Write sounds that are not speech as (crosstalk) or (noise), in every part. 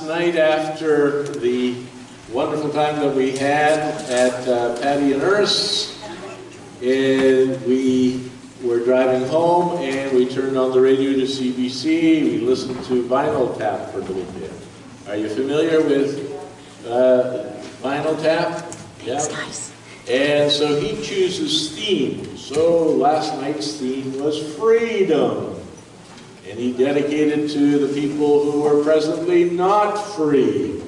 last night after the wonderful time that we had at uh, Patty and Ernst's, and we were driving home and we turned on the radio to CBC. We listened to Vinyl Tap for a little bit. Are you familiar with uh, Vinyl Tap? Yeah. nice. And so he chooses themes. So last night's theme was freedom. And he dedicated to the people who were presently not free.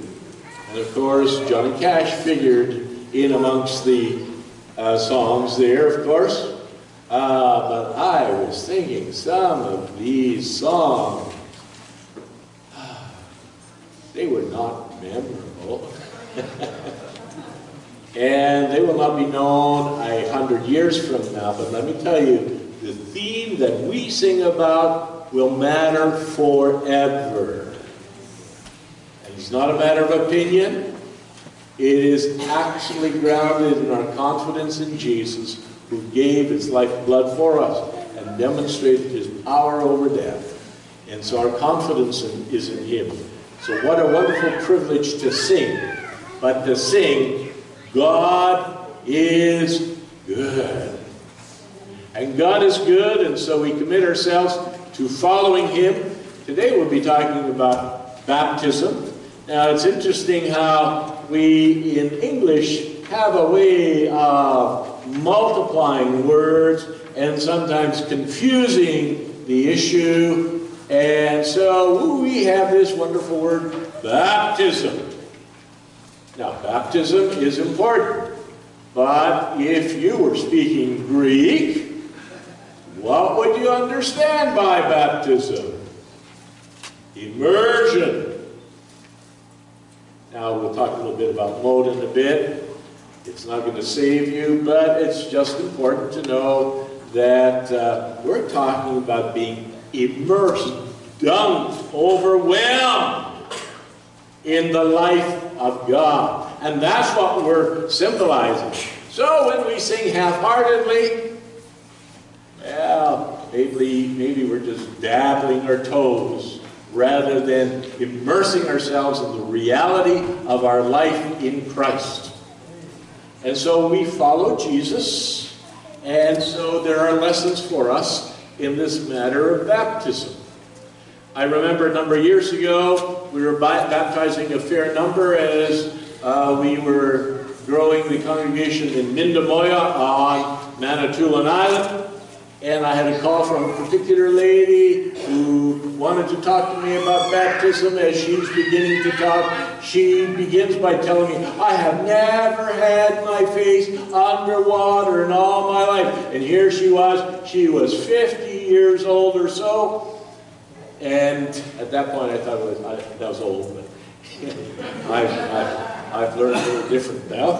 And of course, Johnny Cash figured in amongst the uh, songs there, of course. Uh, but I was thinking some of these songs, (sighs) they were not memorable. (laughs) and they will not be known a hundred years from now. But let me tell you, the theme that we sing about will matter forever. And it's not a matter of opinion. It is actually grounded in our confidence in Jesus, who gave his lifeblood for us and demonstrated his power over death. And so our confidence in, is in him. So what a wonderful privilege to sing. But to sing, God is good. And God is good, and so we commit ourselves to following him. Today we'll be talking about baptism. Now it's interesting how we in English have a way of multiplying words and sometimes confusing the issue. And so we have this wonderful word, baptism. Now, baptism is important. But if you were speaking Greek, what would you understand by baptism? Immersion. Now, we'll talk a little bit about mode in a bit. It's not going to save you, but it's just important to know that uh, we're talking about being immersed, dunked, overwhelmed in the life of God. And that's what we're symbolizing. So when we sing half-heartedly, well, maybe, maybe we're just dabbling our toes rather than immersing ourselves in the reality of our life in Christ. And so we follow Jesus, and so there are lessons for us in this matter of baptism. I remember a number of years ago, we were baptizing a fair number as uh, we were growing the congregation in Mindemoya on Manitoulin Island. And I had a call from a particular lady who wanted to talk to me about baptism. As she's beginning to talk, she begins by telling me, I have never had my face underwater in all my life. And here she was, she was 50 years old or so. And at that point, I thought was, I, that was old, but (laughs) I've, I've, I've, learned a little different now.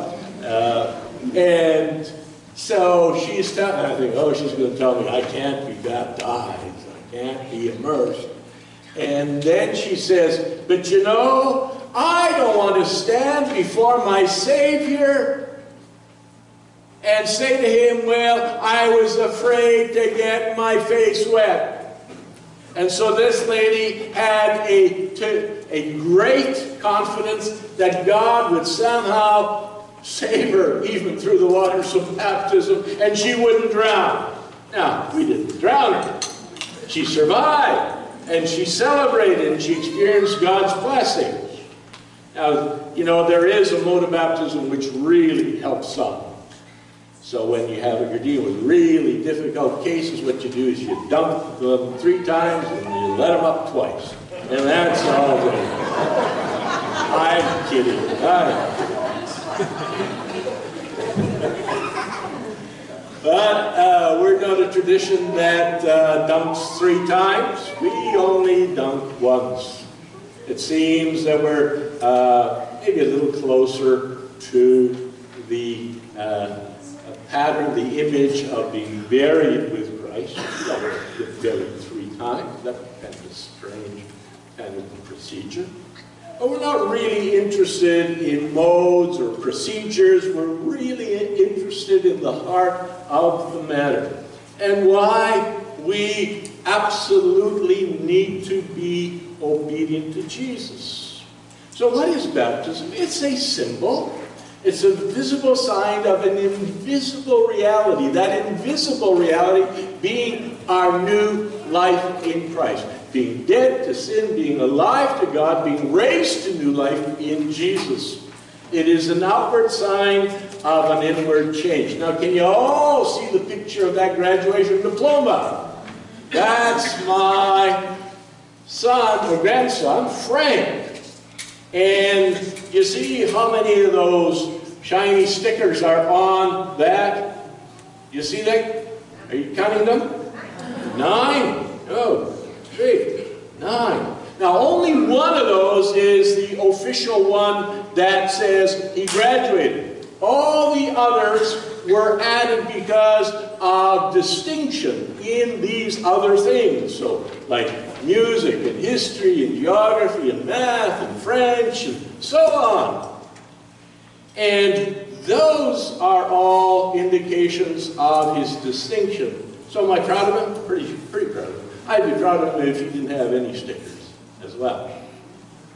Uh, and so she's telling, I think, oh, she's going to tell me I can't be baptized, I can't be immersed. And then she says, but you know, I don't want to stand before my Savior and say to him, well, I was afraid to get my face wet. And so this lady had a, a great confidence that God would somehow save her even through the waters of baptism and she wouldn't drown. Now, we didn't drown her. She survived and she celebrated and she experienced God's blessings. Now, you know, there is a mode of baptism which really helps some. So when you have you're dealing with really difficult cases, what you do is you dunk them three times and you let them up twice. And that's all good. I'm kidding. But uh, we're not a tradition that uh, dunks three times. We only dunk once. It seems that we're uh, maybe a little closer to the uh, pattern, the image of being buried with Christ. You don't buried three times. That's kind of a strange kind of procedure. But we're not really interested in modes or procedures. We're really interested in the heart of the matter. And why we absolutely need to be obedient to Jesus. So what is baptism? It's a symbol. It's a visible sign of an invisible reality. That invisible reality being our new life in Christ. Being dead to sin, being alive to God, being raised to new life in Jesus. It is an outward sign of an inward change. Now, can you all see the picture of that graduation diploma? That's my son or grandson, Frank. And you see how many of those shiny stickers are on that? You see that? Are you counting them? Nine. Oh, three, nine. Now, only one of those is the official one that says he graduated. All the others were added because of distinction in these other things. So, like music and history and geography and math and French and so on. And those are all indications of his distinction. So am I proud of him? Pretty, pretty proud of him. I'd be proud of him if he didn't have any stickers as well.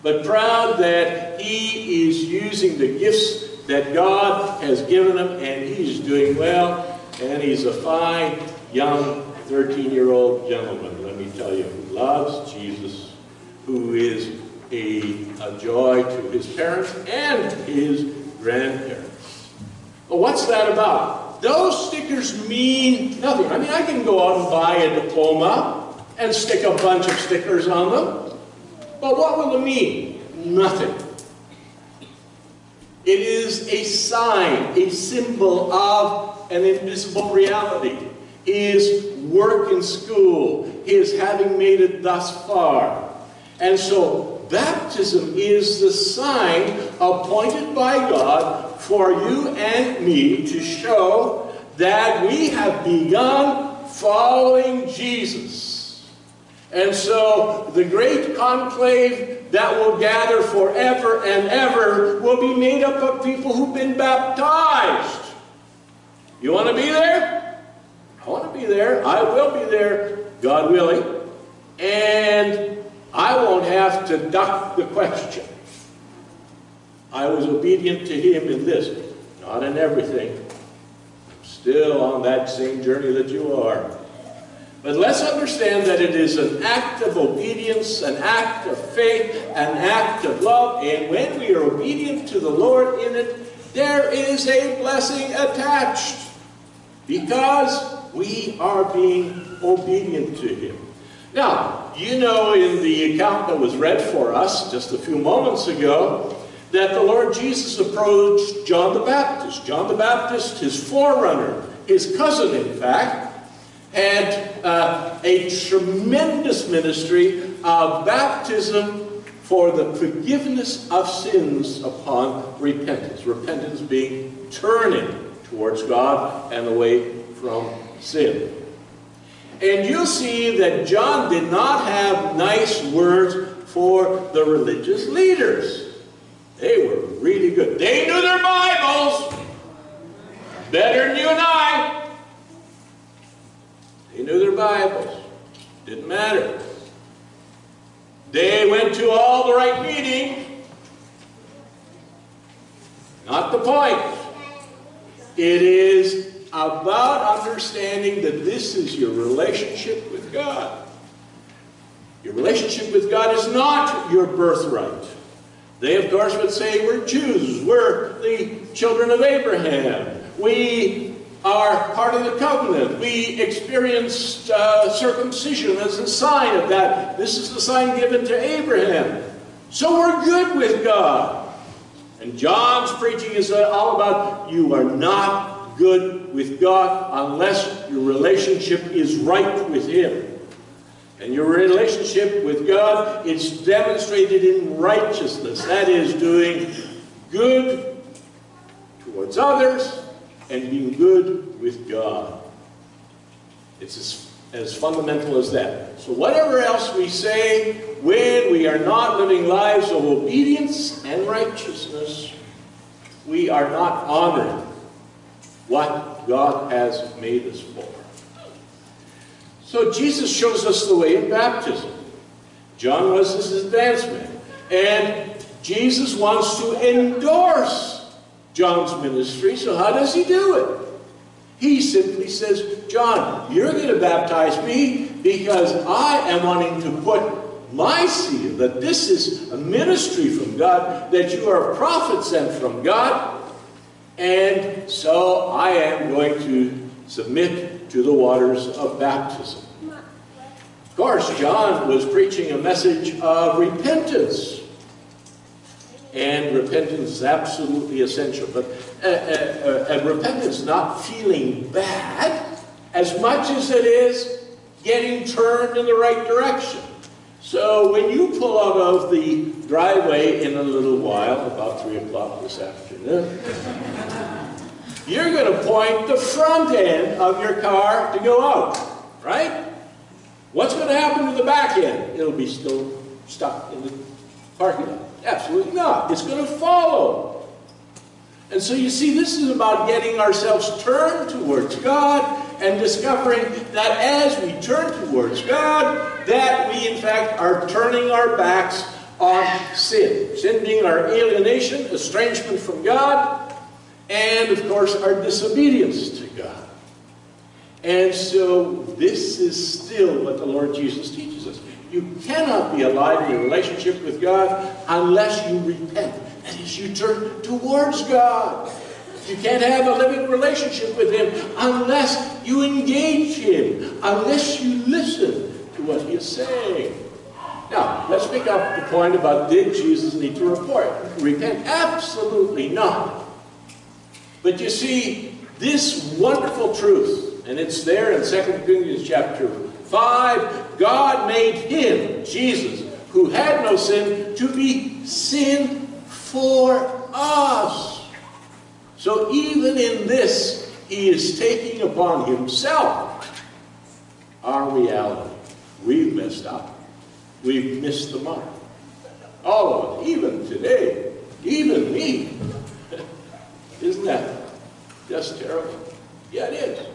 But proud that he is using the gifts that God has given him and he's doing well. And he's a fine, young, 13-year-old gentleman, let me tell you, who loves Jesus, who is a, a joy to his parents and his grandparents. Well, what's that about? Those stickers mean nothing. I mean, I can go out and buy a diploma and stick a bunch of stickers on them. But what will it mean? Nothing. It is a sign, a symbol of an invisible reality. His work in school, his having made it thus far. And so, baptism is the sign appointed by God for you and me to show that we have begun following Jesus. And so, the great conclave that will gather forever and ever will be made up of people who've been baptized. You want to be there? I want to be there. I will be there, God willing. And I won't have to duck the question. I was obedient to Him in this, not in everything. I'm still on that same journey that you are. But let's understand that it is an act of obedience, an act of faith, an act of love, and when we are obedient to the Lord in it, there is a blessing attached because we are being obedient to Him. Now, you know in the account that was read for us just a few moments ago that the Lord Jesus approached John the Baptist. John the Baptist, his forerunner, his cousin in fact, had uh, a tremendous ministry of baptism for the forgiveness of sins upon repentance. Repentance being turning towards God and away from sin. And you see that John did not have nice words for the religious leaders. They were really good. They knew their Bibles better than you and I. They knew their Bibles. Didn't matter. They went to all the right meetings. Not the point. It is about understanding that this is your relationship with God. Your relationship with God is not your birthright. They, of course, would say we're Jews. We're the children of Abraham. We are part of the covenant. We experienced uh, circumcision as a sign of that. This is the sign given to Abraham. So we're good with God. And John's preaching is all about you are not good with God unless your relationship is right with Him. And your relationship with God, it's demonstrated in righteousness. That is, doing good towards others and being good with God. It's as, as fundamental as that. So whatever else we say, when we are not living lives of obedience and righteousness, we are not honoring what God has made us for. So Jesus shows us the way in baptism. John was his advancement. And Jesus wants to endorse John's ministry, so how does he do it? He simply says, John, you're going to baptize me because I am wanting to put my seal, that this is a ministry from God, that you are a prophet sent from God, and so I am going to submit to the waters of baptism. Of course, John was preaching a message of repentance. And repentance is absolutely essential. But uh, uh, uh, repentance not feeling bad as much as it is getting turned in the right direction. So when you pull out of the driveway in a little while, about 3 o'clock this afternoon, (laughs) you're going to point the front end of your car to go out, right? What's going to happen to the back end? It'll be still stuck in the parking lot. Absolutely not. It's going to follow. And so you see, this is about getting ourselves turned towards God and discovering that as we turn towards God, that we in fact are turning our backs on sin. Sin being our alienation, estrangement from God, and of course our disobedience to God. And so this is still what the Lord Jesus teaches us. You cannot be alive in a relationship with God unless you repent. That is, you turn towards God. You can't have a living relationship with Him unless you engage Him, unless you listen to what He is saying. Now, let's pick up the point about did Jesus need to report, repent? Absolutely not. But you see, this wonderful truth, and it's there in 2 Corinthians chapter 5, God made him, Jesus, who had no sin, to be sin for us. So even in this, he is taking upon himself our reality. We've messed up. We've missed the mark. All of us, even today, even me. (laughs) Isn't that just terrible? Yeah, it is.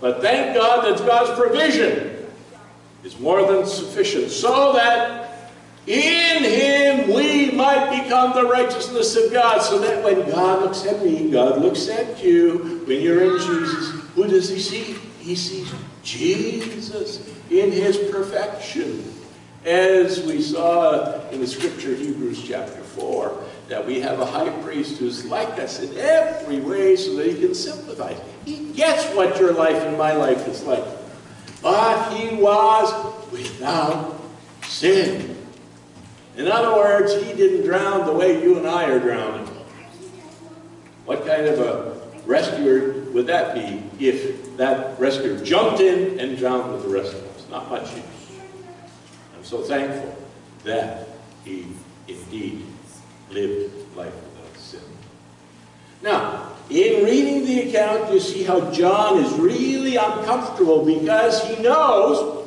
But thank God that God's provision is more than sufficient so that in Him we might become the righteousness of God. So that when God looks at me, God looks at you. When you're in Jesus, who does He see? He sees Jesus in His perfection. As we saw in the scripture, Hebrews chapter 4, that we have a high priest who's like us in every way so that he can sympathize. He gets what your life and my life is like. But he was without sin. In other words, he didn't drown the way you and I are drowning. What kind of a rescuer would that be if that rescuer jumped in and drowned with the rest of us? Not much use I'm so thankful that he indeed lived life without sin. Now, in reading the account, you see how John is really uncomfortable because he knows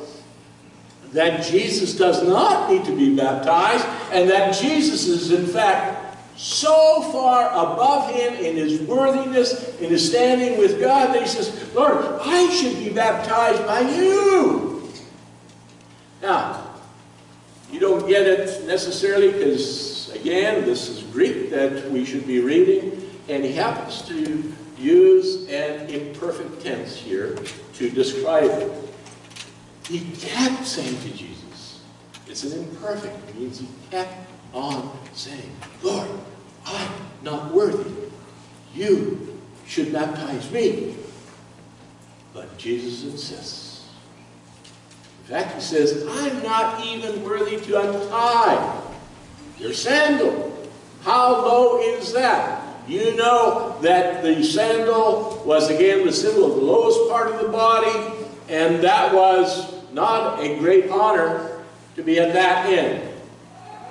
that Jesus does not need to be baptized and that Jesus is in fact so far above him in his worthiness, in his standing with God, that he says, Lord, I should be baptized by you. Now, you don't get it necessarily because, again, this is Greek that we should be reading, and he happens to use an imperfect tense here to describe it. He kept saying to Jesus, it's an imperfect, it means he kept on saying, Lord, I'm not worthy. You should baptize me. But Jesus insists. In fact, he says, I'm not even worthy to untie your sandal. How low is that? You know that the sandal was again the symbol of the lowest part of the body, and that was not a great honor to be at that end.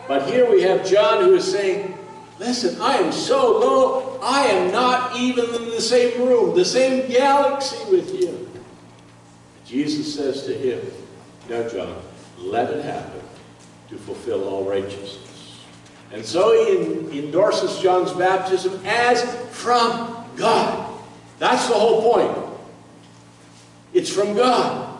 But here we have John who is saying, Listen, I am so low, I am not even in the same room, the same galaxy with you. Jesus says to him, now, John, let it happen to fulfill all righteousness. And so he endorses John's baptism as from God. That's the whole point. It's from God.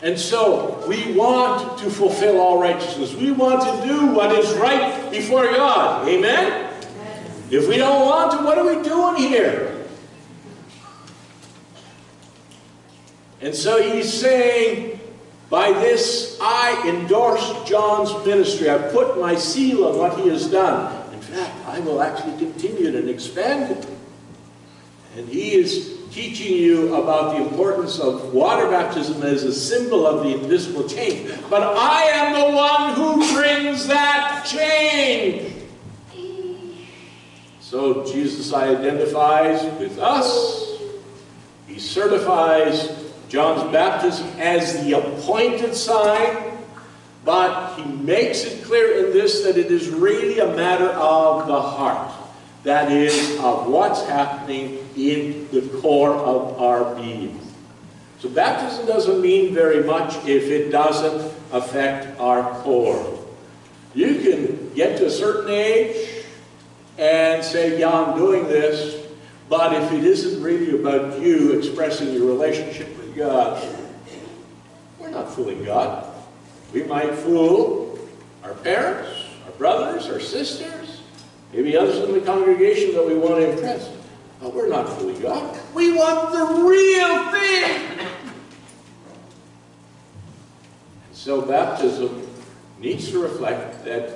And so we want to fulfill all righteousness. We want to do what is right before God. Amen? If we don't want to, what are we doing here? And so he's saying, by this I endorse John's ministry. I put my seal on what he has done. In fact, I will actually continue it and expand it. And he is teaching you about the importance of water baptism as a symbol of the invisible change. But I am the one who brings that change. So Jesus identifies with us. He certifies John's baptism as the appointed sign. But he makes it clear in this that it is really a matter of the heart. That is, of what's happening in the core of our being. So baptism doesn't mean very much if it doesn't affect our core. You can get to a certain age and say, yeah, I'm doing this, but if it isn't really about you expressing your relationship God, we're not fooling God. We might fool our parents, our brothers, our sisters, maybe others in the congregation that we want to impress. But we're not fooling God. We want the real thing. And so baptism needs to reflect that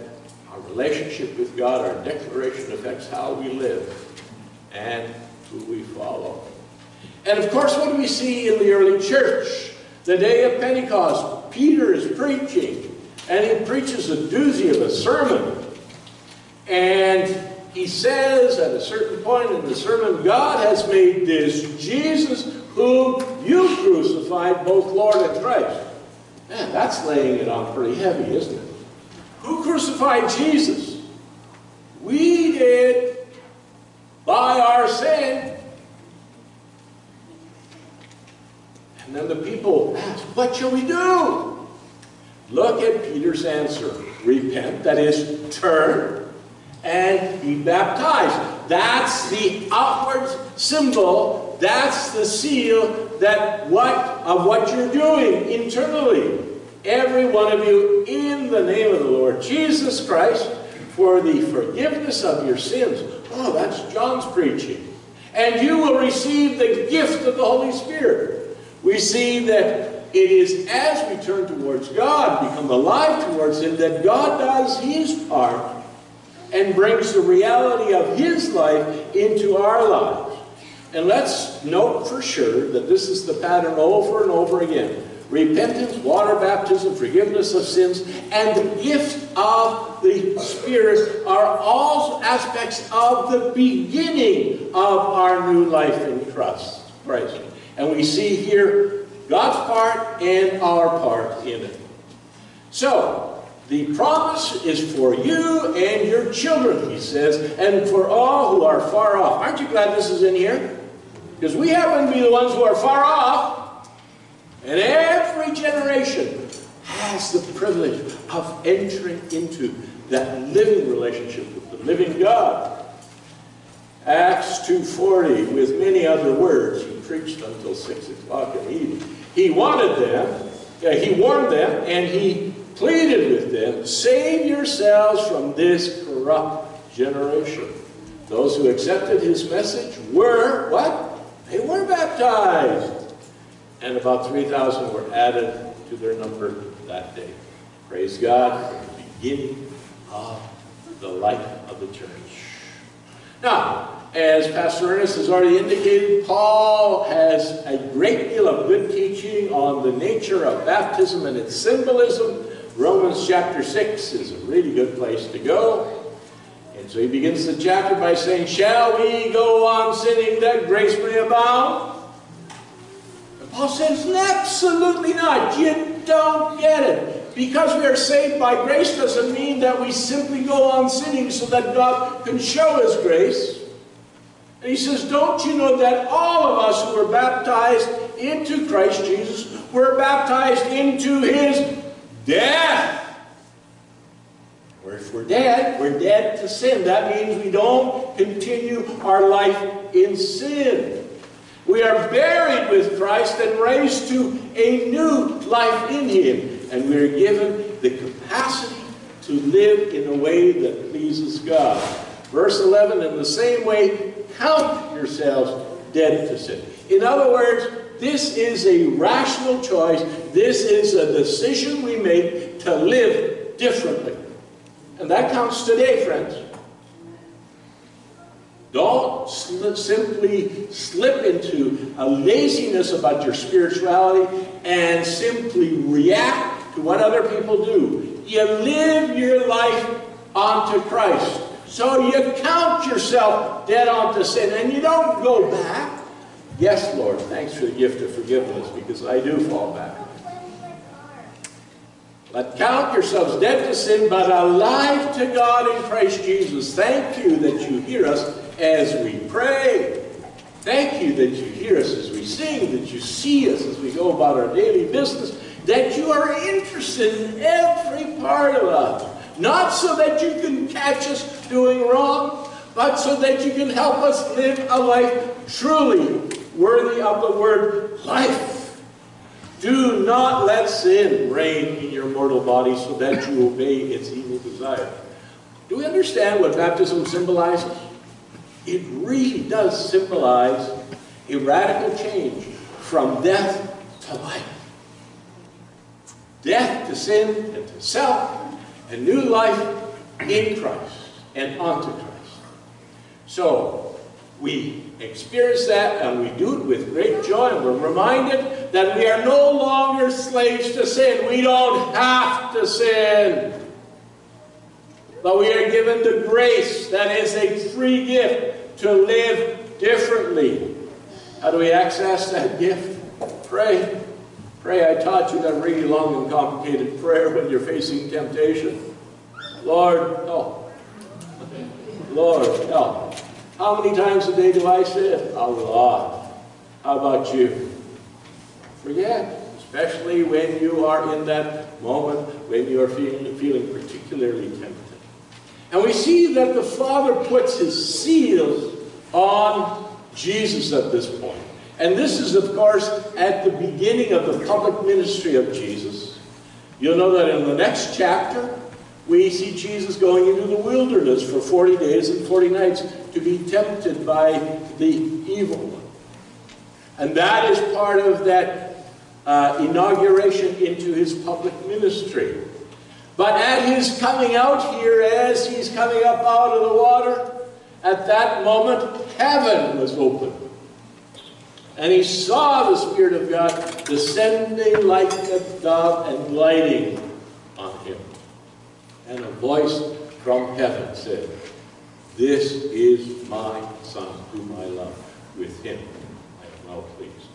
our relationship with God, our declaration affects how we live and who we follow. And of course, what do we see in the early church? The day of Pentecost, Peter is preaching, and he preaches a doozy of a sermon. And he says at a certain point in the sermon, God has made this Jesus whom you crucified, both Lord and Christ. Man, that's laying it on pretty heavy, isn't it? Who crucified Jesus? We did by our sin. And then the people asked, What shall we do? Look at Peter's answer. Repent, that is, turn, and be baptized. That's the outward symbol. That's the seal that what of what you're doing internally. Every one of you, in the name of the Lord Jesus Christ, for the forgiveness of your sins. Oh, that's John's preaching. And you will receive the gift of the Holy Spirit. We see that it is as we turn towards God, become alive towards Him, that God does His part and brings the reality of His life into our lives. And let's note for sure that this is the pattern over and over again. Repentance, water baptism, forgiveness of sins, and the gift of the Spirit are all aspects of the beginning of our new life in Christ. Christ. And we see here God's part and our part in it. So, the promise is for you and your children, he says, and for all who are far off. Aren't you glad this is in here? Because we happen to be the ones who are far off. And every generation has the privilege of entering into that living relationship with the living God. Acts 2.40, with many other words, he preached until 6 o'clock in the evening. He wanted them, uh, he warned them, and he pleaded with them, save yourselves from this corrupt generation. Those who accepted his message were, what? They were baptized. And about 3,000 were added to their number that day. Praise God for the beginning of the life of the church. Now, as Pastor Ernest has already indicated, Paul has a great deal of good teaching on the nature of baptism and its symbolism. Romans chapter 6 is a really good place to go. And so he begins the chapter by saying, Shall we go on sinning that grace may abound? And Paul says, Absolutely not. You don't get it. Because we are saved by grace doesn't mean that we simply go on sinning so that God can show His grace. And he says, Don't you know that all of us who were baptized into Christ Jesus were baptized into His death? Or if we're dead, we're dead to sin. That means we don't continue our life in sin. We are buried with Christ and raised to a new life in him. And we are given the capacity to live in a way that pleases God. Verse 11, in the same way, count yourselves dead to sin. In other words, this is a rational choice. This is a decision we make to live differently. And that counts today, friends. Don't sl simply slip into a laziness about your spirituality and simply react to what other people do. You live your life onto Christ. So you count yourself dead onto sin and you don't go back. Yes, Lord, thanks for the gift of forgiveness because I do fall back. But count yourselves dead to sin, but alive to God in Christ Jesus. Thank you that you hear us as we pray. Thank you that you hear us as we sing, that you see us as we go about our daily business, that you are interested in every part of us. Not so that you can catch us doing wrong, but so that you can help us live a life truly worthy of the word life. Do not let sin reign in your mortal body so that you obey its evil desire. Do we understand what baptism symbolizes? It really does symbolize a radical change from death to life. Death to sin and to self, and new life in Christ and unto Christ. So, we experience that and we do it with great joy we're reminded that we are no longer slaves to sin. We don't have to sin. But we are given the grace that is a free gift to live differently. How do we access that gift? Pray. Pray. I taught you that really long and complicated prayer when you're facing temptation. Lord, help. Lord, help. How many times a day do I say it? A lot. How about you? Forget, especially when you are in that moment when you are feeling, feeling particularly tempted. And we see that the Father puts his seal on Jesus at this point. And this is, of course, at the beginning of the public ministry of Jesus. You'll know that in the next chapter, we see Jesus going into the wilderness for 40 days and 40 nights to be tempted by the evil one. And that is part of that uh, inauguration into his public ministry. But at his coming out here, as he's coming up out of the water, at that moment, heaven was open. And he saw the Spirit of God descending like a dove and lighting on him. And a voice from heaven said, This is my Son, whom I love. With him I am well pleased.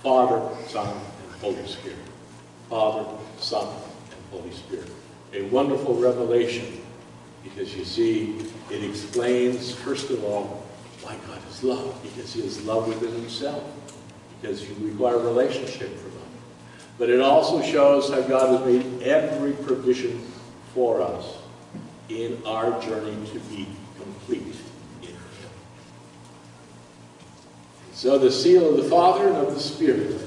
Father, Son, and Holy Spirit. Father, Son, and Holy Spirit. A wonderful revelation because you see, it explains, first of all, why God is love. Because he is love within himself. Because you require relationship for love. But it also shows how God has made every provision for us in our journey to be complete in Him. So the seal of the Father and of the Spirit.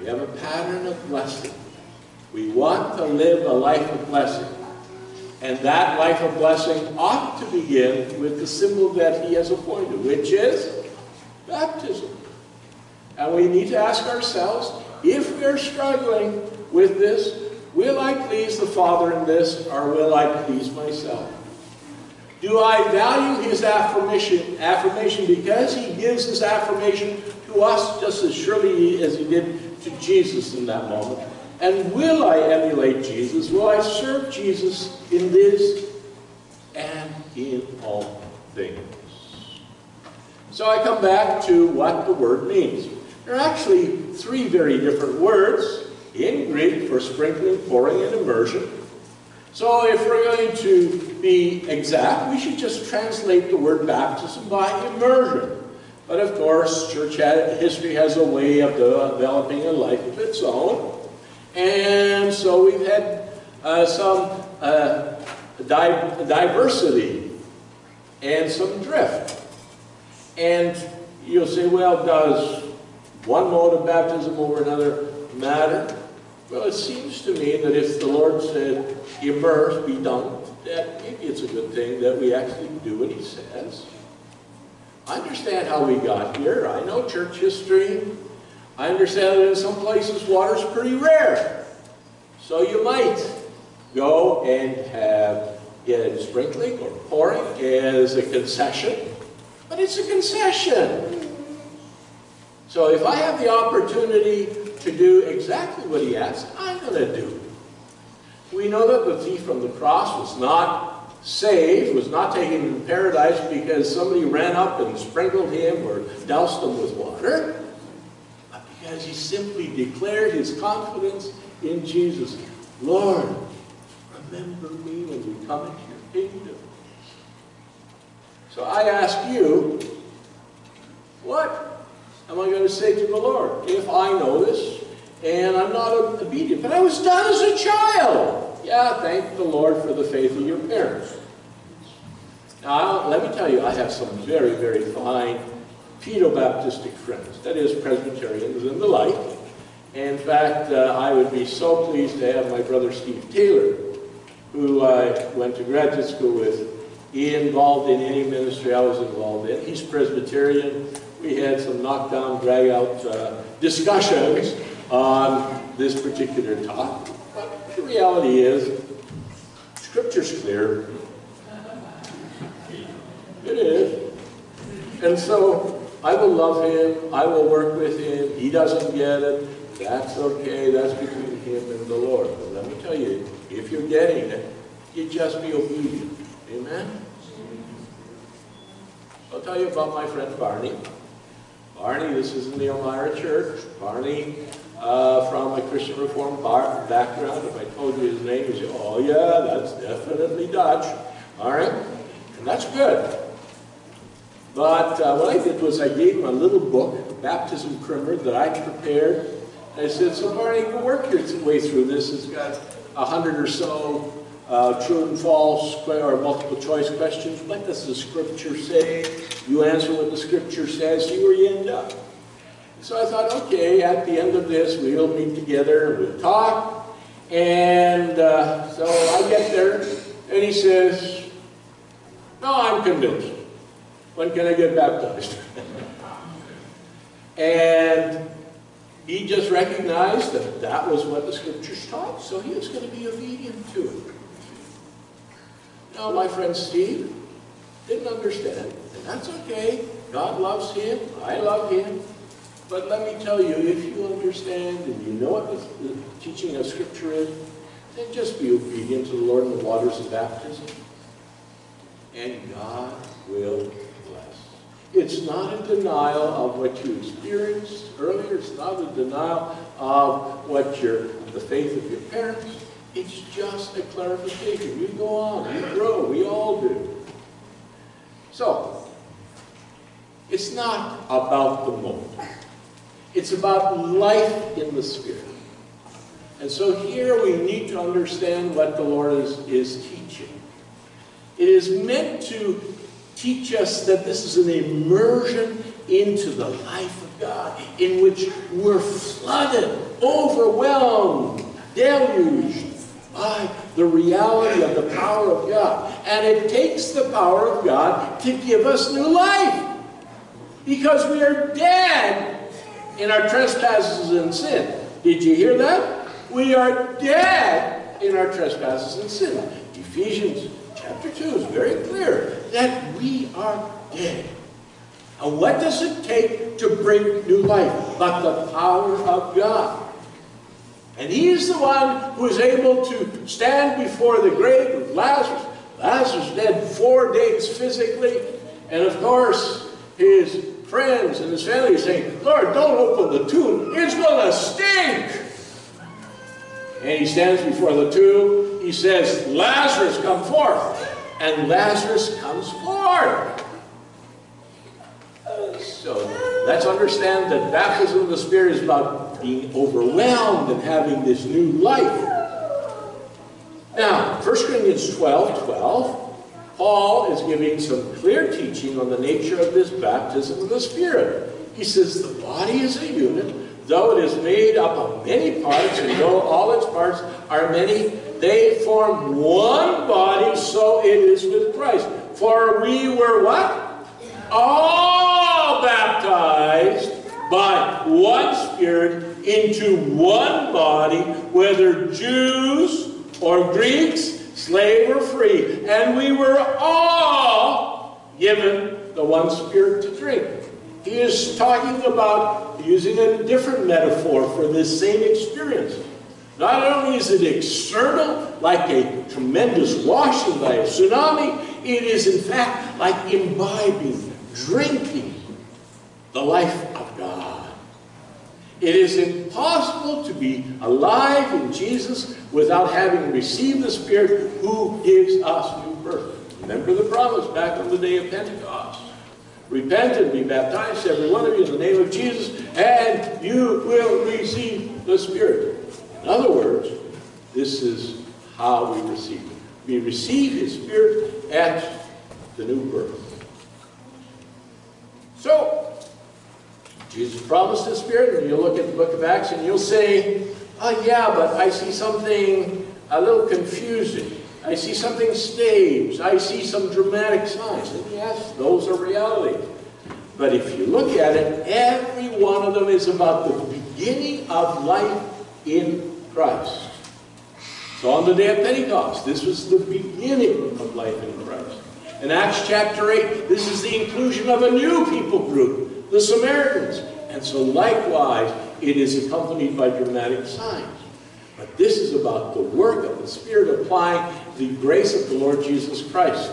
We have a pattern of blessing. We want to live a life of blessing. And that life of blessing ought to begin with the symbol that he has appointed, which is baptism. And we need to ask ourselves, if we're struggling with this, Will I please the Father in this, or will I please myself? Do I value his affirmation, affirmation because he gives his affirmation to us just as surely as he did to Jesus in that moment? And will I emulate Jesus? Will I serve Jesus in this and in all things? So I come back to what the word means. There are actually three very different words in Greek for sprinkling, pouring, and immersion. So if we're going to be exact, we should just translate the word baptism by immersion. But of course, church history has a way of developing a life of its own. And so we've had uh, some uh, di diversity and some drift. And you'll say, well, does one mode of baptism over another? matter? Well, it seems to me that if the Lord said, immerse, be dunked, that maybe it's a good thing that we actually do what he says. I understand how we got here. I know church history. I understand that in some places water's pretty rare. So you might go and have it sprinkling or pouring as a concession. But it's a concession. So if I have the opportunity to do exactly what he asked, I'm going to do it. We know that the thief on the cross was not saved, was not taken to paradise because somebody ran up and sprinkled him or doused him with water, because he simply declared his confidence in Jesus. Lord, remember me when you come into your kingdom. So I ask you, what am I going to say to the Lord if I know this and I'm not obedient? But I was done as a child. Yeah, thank the Lord for the faith of your parents. Now, let me tell you, I have some very, very fine Pedo-Baptistic friends, that is, Presbyterians and the like. In fact, uh, I would be so pleased to have my brother Steve Taylor, who I went to graduate school with, involved in any ministry I was involved in. He's Presbyterian. We had some knockdown, drag-out uh, discussions on this particular topic. But the reality is, Scripture's clear. It is. And so I will love him. I will work with him. He doesn't get it. That's okay. That's between him and the Lord. But let me tell you, if you're getting it, you just be obedient. Amen? I'll tell you about my friend Barney. Barney, this is in the Elmira Church. Barney, uh, from a Christian Reformed background. If I told you his name, you'd say, oh yeah, that's definitely Dutch. All right? And that's good. But uh, what I did was I gave him a little book, Baptism Primer, that I prepared. I said, so Barney, go work your way through this. It's got a hundred or so uh, true and false or multiple choice questions. What does the scripture say? You answer what the scripture says, see where you end up. So I thought, okay, at the end of this, we'll meet together we'll talk. And uh, so I get there, and he says, no, I'm convinced. When can I get baptized? and he just recognized that that was what the scriptures taught, so he was going to be obedient to it. Now, my friend Steve didn't understand, and that's okay. God loves him. I love him. But let me tell you, if you understand and you know what the, teaching of Scripture is, then just be obedient to the Lord in the waters of baptism. And God will. It's not a denial of what you experienced earlier. It's not a denial of what your the faith of your parents. It's just a clarification. You go on, you grow, we all do. So, it's not about the moment. It's about life in the Spirit. And so here we need to understand what the Lord is, is teaching. It is meant to teach us that this is an immersion into the life of God, in which we're flooded, overwhelmed, deluged by the reality of the power of God. And it takes the power of God to give us new life. Because we are dead in our trespasses and sin. Did you hear that? We are dead in our trespasses and sin. Ephesians chapter 2 is very clear that we are dead. And what does it take to bring new life? But the power of God. And he is the one who is able to stand before the grave of Lazarus. Lazarus dead four days physically. And of course, his friends and his family are saying, Lord, don't open the tomb. It's going to stink. And he stands before the tomb. He says, Lazarus, come forth. And Lazarus comes forth. So let's understand that baptism of the Spirit is about being overwhelmed and having this new life. Now, 1 Corinthians 12, 12, Paul is giving some clear teaching on the nature of this baptism of the Spirit. He says the body is a unit, though it is made up of many parts, and though all its parts are many, they form one body, so it is with Christ. For we were what? All baptized by one Spirit into one body, whether Jews or Greeks, slave or free. And we were all given the one Spirit to drink. He is talking about using a different metaphor for this same experience. Not only is it external, like a tremendous washing by a tsunami, it is in fact like imbibing, drinking the life of God. It is impossible to be alive in Jesus without having received the Spirit who gives us new birth. Remember the promise back on the day of Pentecost. Repent and be baptized, every one of you, in the name of Jesus, and you will receive the Spirit. In other words, this is how we receive it. We receive His Spirit at the new birth. So, Jesus promised the Spirit, and you look at the book of Acts and you'll say, oh yeah, but I see something a little confusing. I see something staged. I see some dramatic signs. And yes, those are realities. But if you look at it, every one of them is about the beginning of life in Christ. So on the day of Pentecost, this was the beginning of life in Christ. In Acts chapter 8, this is the inclusion of a new people group, the Samaritans. And so likewise, it is accompanied by dramatic signs. But this is about the work of the Spirit applying the grace of the Lord Jesus Christ.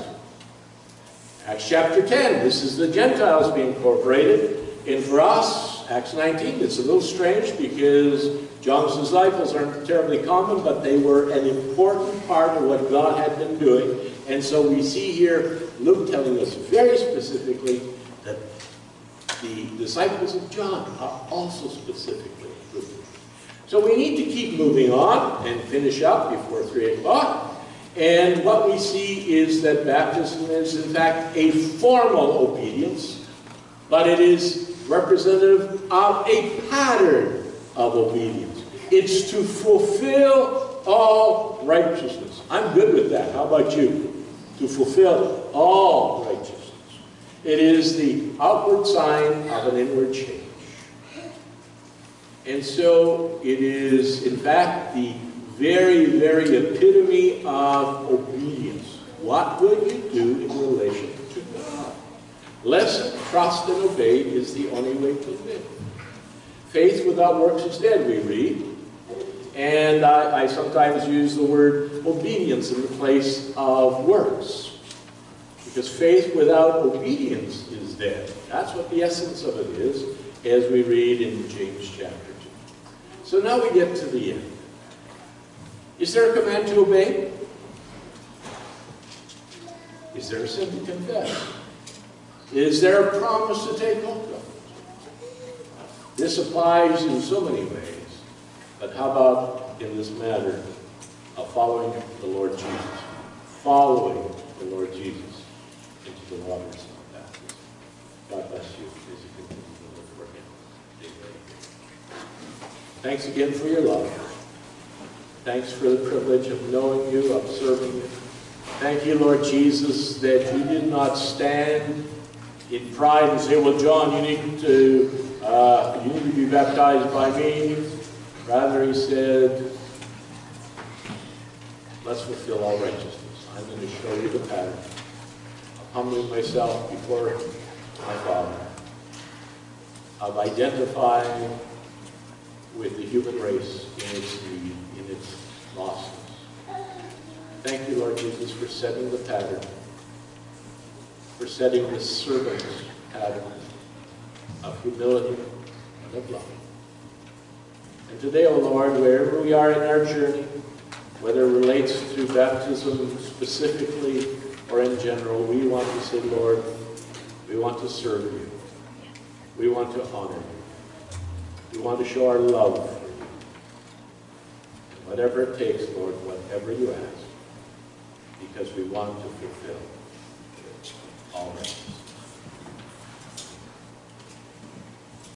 Acts chapter 10, this is the Gentiles being incorporated. And for us, Acts 19, it's a little strange because John's disciples aren't terribly common, but they were an important part of what God had been doing. And so we see here Luke telling us very specifically that the disciples of John are also specifically included. So we need to keep moving on and finish up before 3 o'clock. And what we see is that baptism is, in fact, a formal obedience, but it is representative of a pattern of obedience. It's to fulfill all righteousness. I'm good with that. How about you? To fulfill all righteousness. It is the outward sign of an inward change. And so it is, in fact, the very, very epitome of obedience. What will you do in relation to God? Less trust and obey is the only way to live. Faith without works is dead, we read. And I, I sometimes use the word obedience in the place of works. Because faith without obedience is dead. That's what the essence of it is, as we read in James chapter 2. So now we get to the end. Is there a command to obey? Is there a sin to confess? Is there a promise to take hold of? This applies in so many ways. But how about in this matter of following the Lord Jesus? Following the Lord Jesus into the waters of baptism. God bless you as you continue to live for Him. Thanks again for your love. Thanks for the privilege of knowing you, observing you. Thank you, Lord Jesus, that you did not stand in pride and say, well, John, you need to, uh, you need to be baptized by me. Rather, he said, let's fulfill all righteousness. I'm going to show you the pattern of humbling myself before my Father, of identifying with the human race in its need, in its lostness. Thank you, Lord Jesus, for setting the pattern, for setting the servant's pattern of humility and of love. And today, O oh Lord, wherever we are in our journey, whether it relates to baptism specifically or in general, we want to say, Lord, we want to serve you. We want to honor you. We want to show our love. Whatever it takes, Lord, whatever you ask, because we want to fulfill all righteousness.